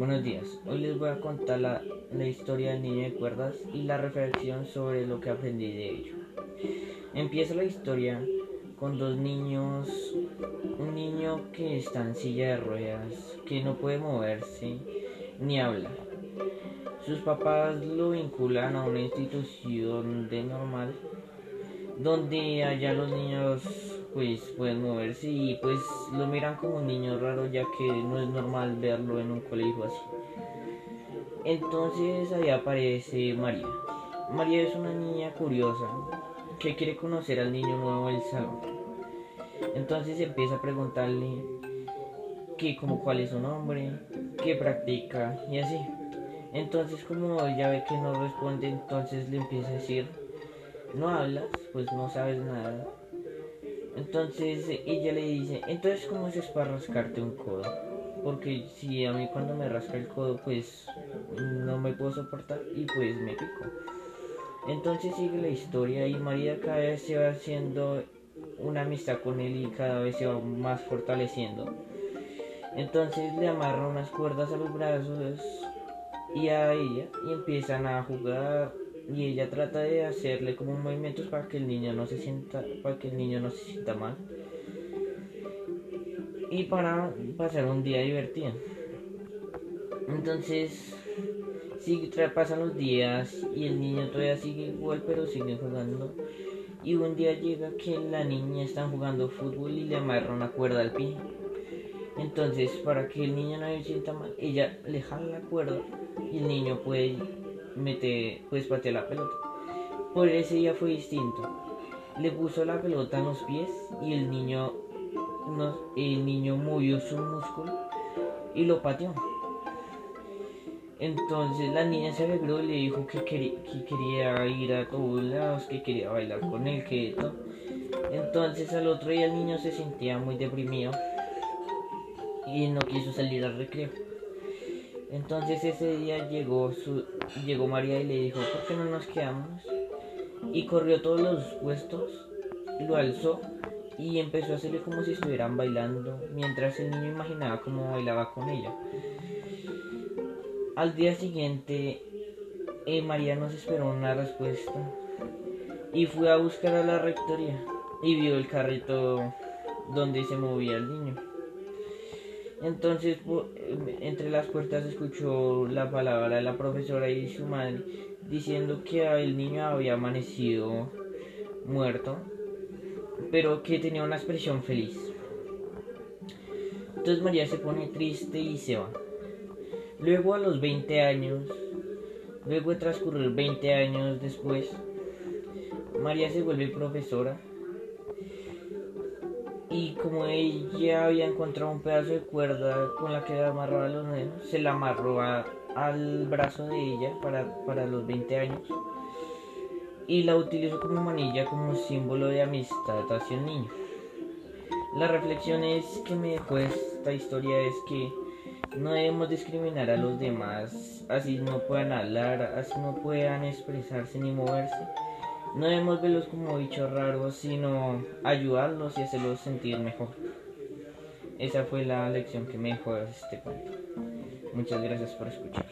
Buenos días, hoy les voy a contar la, la, historia del niño de cuerdas y la reflexión sobre lo que aprendí de ello. Empieza la historia con dos niños, un niño que está en silla de ruedas, que no puede moverse ni hablar. Sus papás lo vinculan a una institución de normal donde allá los niños pues pueden moverse y pues lo miran como un niño raro ya que no es normal verlo en un colegio así. Entonces ahí aparece María. María es una niña curiosa que quiere conocer al niño nuevo del salón. Entonces empieza a preguntarle que como cuál es su nombre, qué practica y así. Entonces como ella ve que no responde, entonces le empieza a decir no hablas, pues no sabes nada. Entonces ella le dice, entonces ¿cómo haces para rascarte un codo? Porque si a mí cuando me rasca el codo pues no me puedo soportar y pues me pico. Entonces sigue la historia y María cada vez se va haciendo una amistad con él y cada vez se va más fortaleciendo. Entonces le amarra unas cuerdas a los brazos y a ella y empiezan a jugar y ella trata de hacerle como movimientos para que el niño no se sienta para que el niño no se sienta mal. Y para pasar un día divertido. Entonces sí pasan los días y el niño todavía sigue igual pero sigue jugando. Y un día llega que la niña está jugando fútbol y le amarra una cuerda al pie. Entonces para que el niño no se sienta mal ella le jala la cuerda y el niño puede mete, pues patear la pelota. Por ese día fue distinto. Le puso la pelota en los pies y el niño, el niño movió su músculo y lo pateó. Entonces la niña se alegró y le dijo que, quería, ir a todos lados, que quería bailar con él, que todo. Entonces al otro día el niño se sentía muy deprimido y no quiso salir al recreo. Entonces ese día llegó, su, llegó María y le dijo, ¿por qué no nos quedamos? Y corrió todos los puestos, lo alzó y empezó a hacerle como si estuvieran bailando, mientras el niño imaginaba cómo bailaba con ella. Al día siguiente, eh, María nos esperó una respuesta y fue a buscar a la rectoría y vio el carrito donde se movía el niño. Entonces, entre las puertas escuchó la palabra de la profesora y su madre diciendo que el niño había amanecido muerto, pero que tenía una expresión feliz. Entonces María se pone triste y se va. Luego a los 20 años, luego de transcurrir 20 años después, María se vuelve profesora y como ella había encontrado un pedazo de cuerda con la que amarraba los dedos, se la amarró al brazo de ella para, para los 20 años y la utilizó como manilla como símbolo de amistad hacia el niño. La reflexión es que me dejó esta historia es que no debemos discriminar a los demás, así no puedan hablar, así no puedan expresarse ni moverse no debemos verlos como bichos raros, sino ayudarlos y hacerlos sentir mejor. Esa fue la lección que me dejó este cuento. Muchas gracias por escuchar.